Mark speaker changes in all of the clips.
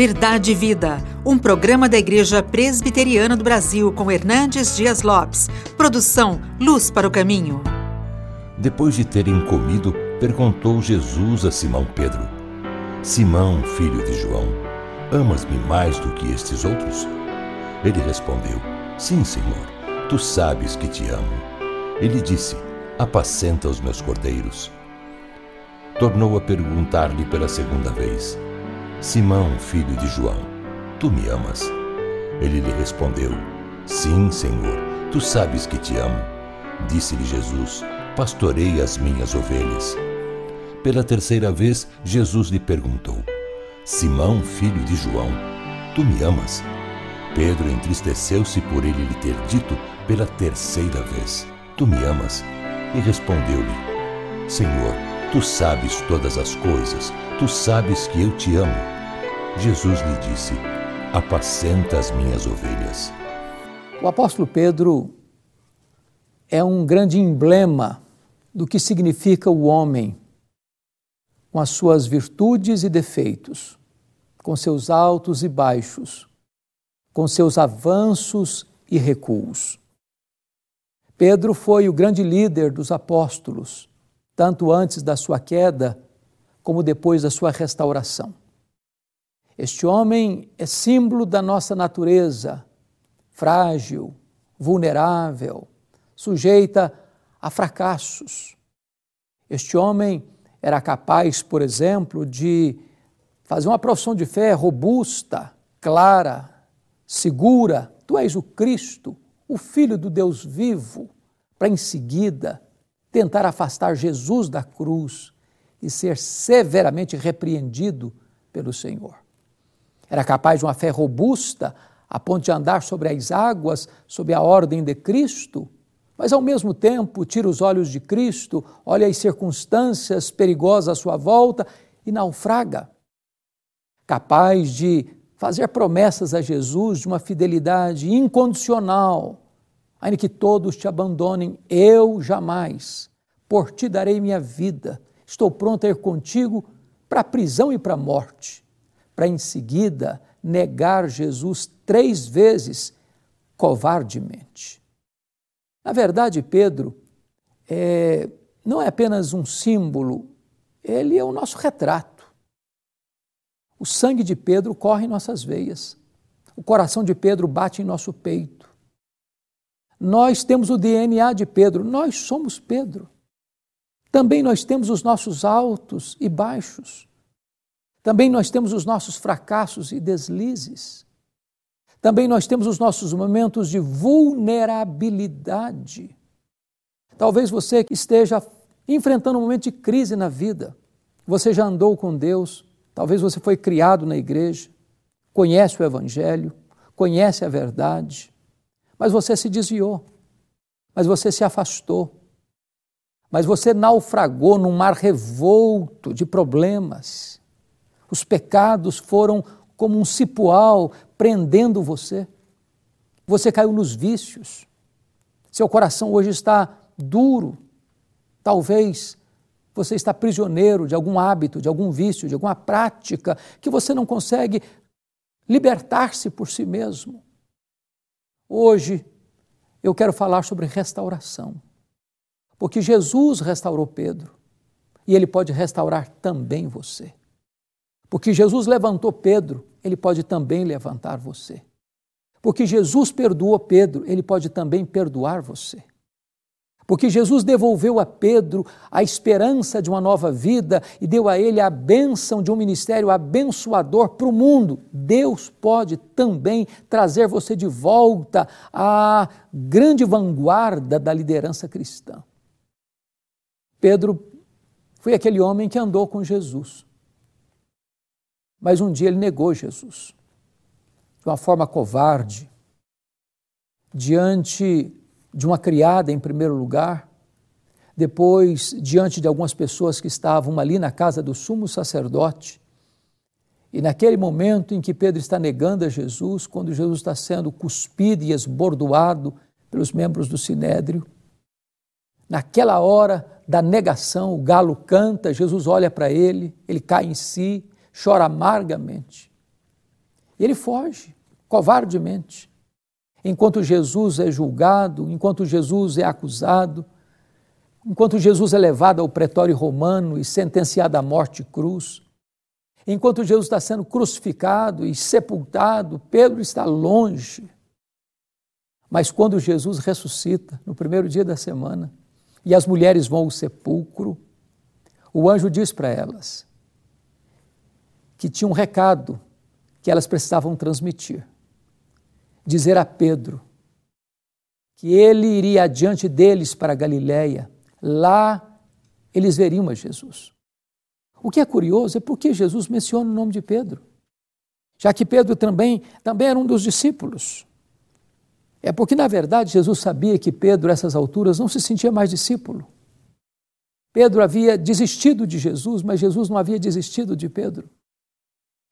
Speaker 1: Verdade e Vida, um programa da Igreja Presbiteriana do Brasil com Hernandes Dias Lopes. Produção Luz para o Caminho.
Speaker 2: Depois de terem comido, perguntou Jesus a Simão Pedro: Simão, filho de João, amas-me mais do que estes outros? Ele respondeu: Sim, Senhor, tu sabes que te amo. Ele disse: Apacenta os meus cordeiros. Tornou a perguntar-lhe pela segunda vez: Simão, filho de João, tu me amas? Ele lhe respondeu: Sim, Senhor, tu sabes que te amo. Disse-lhe Jesus: Pastorei as minhas ovelhas. Pela terceira vez, Jesus lhe perguntou: Simão, filho de João, tu me amas? Pedro entristeceu-se por ele lhe ter dito pela terceira vez: Tu me amas? E respondeu-lhe: Senhor, tu sabes todas as coisas, tu sabes que eu te amo. Jesus lhe disse: Apacenta as minhas ovelhas.
Speaker 3: O apóstolo Pedro é um grande emblema do que significa o homem, com as suas virtudes e defeitos, com seus altos e baixos, com seus avanços e recuos. Pedro foi o grande líder dos apóstolos, tanto antes da sua queda como depois da sua restauração. Este homem é símbolo da nossa natureza, frágil, vulnerável, sujeita a fracassos. Este homem era capaz, por exemplo, de fazer uma profissão de fé robusta, clara, segura: Tu és o Cristo, o Filho do Deus vivo, para em seguida tentar afastar Jesus da cruz e ser severamente repreendido pelo Senhor. Era capaz de uma fé robusta, a ponto de andar sobre as águas, sob a ordem de Cristo, mas ao mesmo tempo tira os olhos de Cristo, olha as circunstâncias perigosas à sua volta e naufraga. Capaz de fazer promessas a Jesus de uma fidelidade incondicional, ainda que todos te abandonem, eu jamais, por ti darei minha vida, estou pronto a ir contigo para a prisão e para a morte para em seguida negar Jesus três vezes covardemente. Na verdade, Pedro é, não é apenas um símbolo, ele é o nosso retrato. O sangue de Pedro corre em nossas veias, o coração de Pedro bate em nosso peito. Nós temos o DNA de Pedro, nós somos Pedro. Também nós temos os nossos altos e baixos. Também nós temos os nossos fracassos e deslizes. Também nós temos os nossos momentos de vulnerabilidade. Talvez você esteja enfrentando um momento de crise na vida. Você já andou com Deus, talvez você foi criado na igreja, conhece o Evangelho, conhece a verdade, mas você se desviou, mas você se afastou, mas você naufragou num mar revolto de problemas os pecados foram como um cipoal prendendo você. Você caiu nos vícios. Seu coração hoje está duro. Talvez você está prisioneiro de algum hábito, de algum vício, de alguma prática que você não consegue libertar-se por si mesmo. Hoje eu quero falar sobre restauração. Porque Jesus restaurou Pedro e ele pode restaurar também você. Porque Jesus levantou Pedro, ele pode também levantar você. Porque Jesus perdoou Pedro, ele pode também perdoar você. Porque Jesus devolveu a Pedro a esperança de uma nova vida e deu a ele a bênção de um ministério abençoador para o mundo. Deus pode também trazer você de volta à grande vanguarda da liderança cristã. Pedro foi aquele homem que andou com Jesus. Mas um dia ele negou Jesus, de uma forma covarde, diante de uma criada, em primeiro lugar, depois diante de algumas pessoas que estavam ali na casa do sumo sacerdote. E naquele momento em que Pedro está negando a Jesus, quando Jesus está sendo cuspido e esbordoado pelos membros do sinédrio, naquela hora da negação, o galo canta, Jesus olha para ele, ele cai em si, chora amargamente. E ele foge, covardemente. Enquanto Jesus é julgado, enquanto Jesus é acusado, enquanto Jesus é levado ao pretório romano e sentenciado à morte cruz, enquanto Jesus está sendo crucificado e sepultado, Pedro está longe. Mas quando Jesus ressuscita, no primeiro dia da semana, e as mulheres vão ao sepulcro, o anjo diz para elas que tinha um recado que elas precisavam transmitir. Dizer a Pedro que ele iria adiante deles para Galiléia, lá eles veriam a Jesus. O que é curioso é porque Jesus menciona o nome de Pedro, já que Pedro também, também era um dos discípulos. É porque, na verdade, Jesus sabia que Pedro, a essas alturas, não se sentia mais discípulo. Pedro havia desistido de Jesus, mas Jesus não havia desistido de Pedro.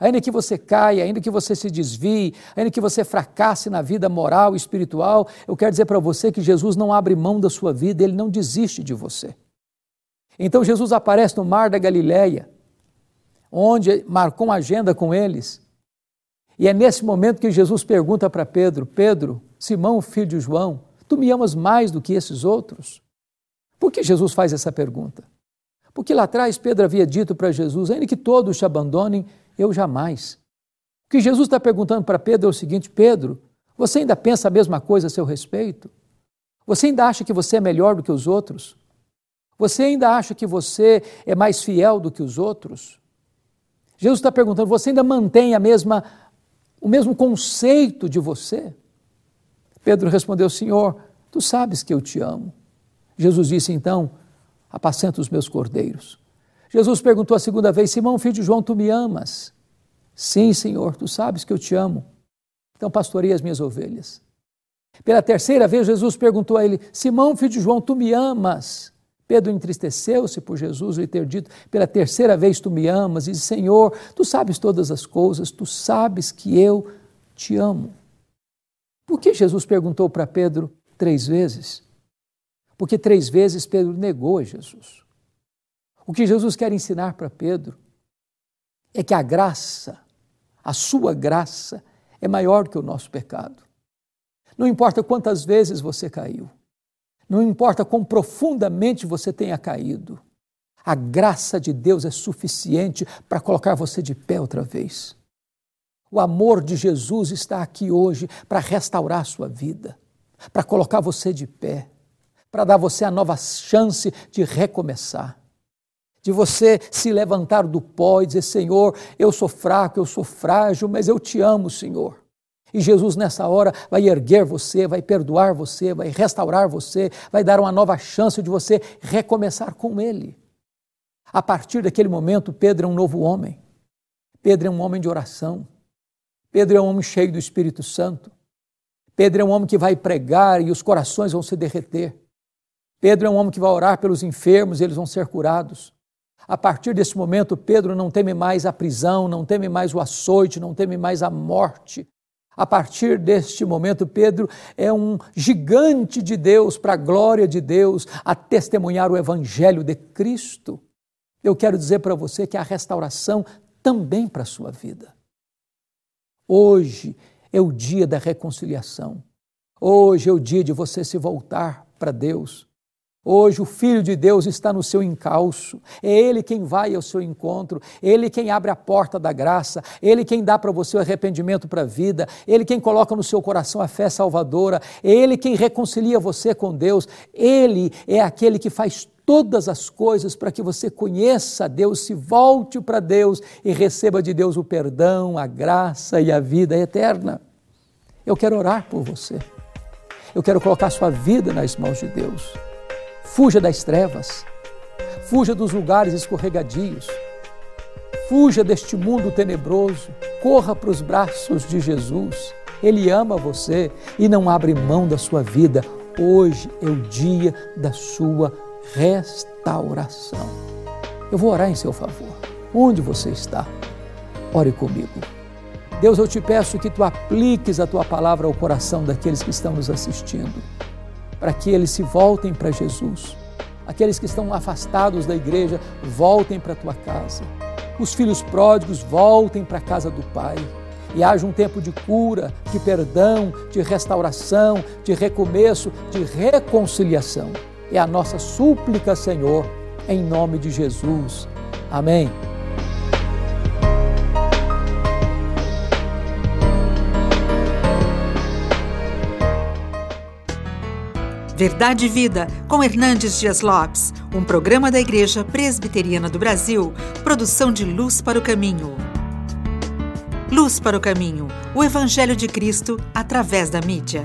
Speaker 3: Ainda que você caia, ainda que você se desvie, ainda que você fracasse na vida moral e espiritual, eu quero dizer para você que Jesus não abre mão da sua vida, ele não desiste de você. Então Jesus aparece no mar da Galileia, onde marcou uma agenda com eles. E é nesse momento que Jesus pergunta para Pedro: Pedro, Simão, filho de João, tu me amas mais do que esses outros? Por que Jesus faz essa pergunta? Porque lá atrás Pedro havia dito para Jesus: ainda que todos te abandonem, eu jamais. O que Jesus está perguntando para Pedro é o seguinte: Pedro, você ainda pensa a mesma coisa a seu respeito? Você ainda acha que você é melhor do que os outros? Você ainda acha que você é mais fiel do que os outros? Jesus está perguntando: você ainda mantém a mesma, o mesmo conceito de você? Pedro respondeu: Senhor, tu sabes que eu te amo. Jesus disse então: Apacenta os meus cordeiros. Jesus perguntou a segunda vez: Simão, filho de João, tu me amas? Sim, Senhor, tu sabes que eu te amo. Então pastorei as minhas ovelhas. Pela terceira vez, Jesus perguntou a ele: Simão, filho de João, tu me amas? Pedro entristeceu-se por Jesus lhe ter dito: Pela terceira vez tu me amas? E disse: Senhor, tu sabes todas as coisas, tu sabes que eu te amo. Por que Jesus perguntou para Pedro três vezes? Porque três vezes Pedro negou a Jesus. O que Jesus quer ensinar para Pedro é que a graça, a sua graça, é maior que o nosso pecado. Não importa quantas vezes você caiu, não importa quão profundamente você tenha caído, a graça de Deus é suficiente para colocar você de pé outra vez. O amor de Jesus está aqui hoje para restaurar a sua vida, para colocar você de pé, para dar você a nova chance de recomeçar, de você se levantar do pó e dizer: Senhor, eu sou fraco, eu sou frágil, mas eu te amo, Senhor. E Jesus, nessa hora, vai erguer você, vai perdoar você, vai restaurar você, vai dar uma nova chance de você recomeçar com Ele. A partir daquele momento, Pedro é um novo homem. Pedro é um homem de oração. Pedro é um homem cheio do Espírito Santo. Pedro é um homem que vai pregar e os corações vão se derreter. Pedro é um homem que vai orar pelos enfermos e eles vão ser curados. A partir desse momento, Pedro não teme mais a prisão, não teme mais o açoite, não teme mais a morte. A partir deste momento, Pedro é um gigante de Deus, para a glória de Deus, a testemunhar o Evangelho de Cristo. Eu quero dizer para você que há restauração também para a sua vida. Hoje é o dia da reconciliação. Hoje é o dia de você se voltar para Deus. Hoje o Filho de Deus está no seu encalço, é Ele quem vai ao seu encontro, Ele quem abre a porta da graça, Ele quem dá para você o arrependimento para a vida, Ele quem coloca no seu coração a fé salvadora, Ele quem reconcilia você com Deus, Ele é aquele que faz todas as coisas para que você conheça Deus, se volte para Deus e receba de Deus o perdão, a graça e a vida eterna. Eu quero orar por você. Eu quero colocar sua vida nas mãos de Deus. Fuja das trevas. Fuja dos lugares escorregadios. Fuja deste mundo tenebroso. Corra para os braços de Jesus. Ele ama você e não abre mão da sua vida. Hoje é o dia da sua restauração. Eu vou orar em seu favor. Onde você está? Ore comigo. Deus, eu te peço que tu apliques a tua palavra ao coração daqueles que estão nos assistindo, para que eles se voltem para Jesus. Aqueles que estão afastados da igreja, voltem para a tua casa. Os filhos pródigos voltem para a casa do Pai. e haja um tempo de cura, de perdão, de restauração, de recomeço, de reconciliação. É a nossa súplica, Senhor, em nome de Jesus. Amém.
Speaker 1: Verdade e Vida, com Hernandes Dias Lopes, um programa da Igreja Presbiteriana do Brasil, produção de Luz para o Caminho. Luz para o Caminho, o Evangelho de Cristo através da mídia.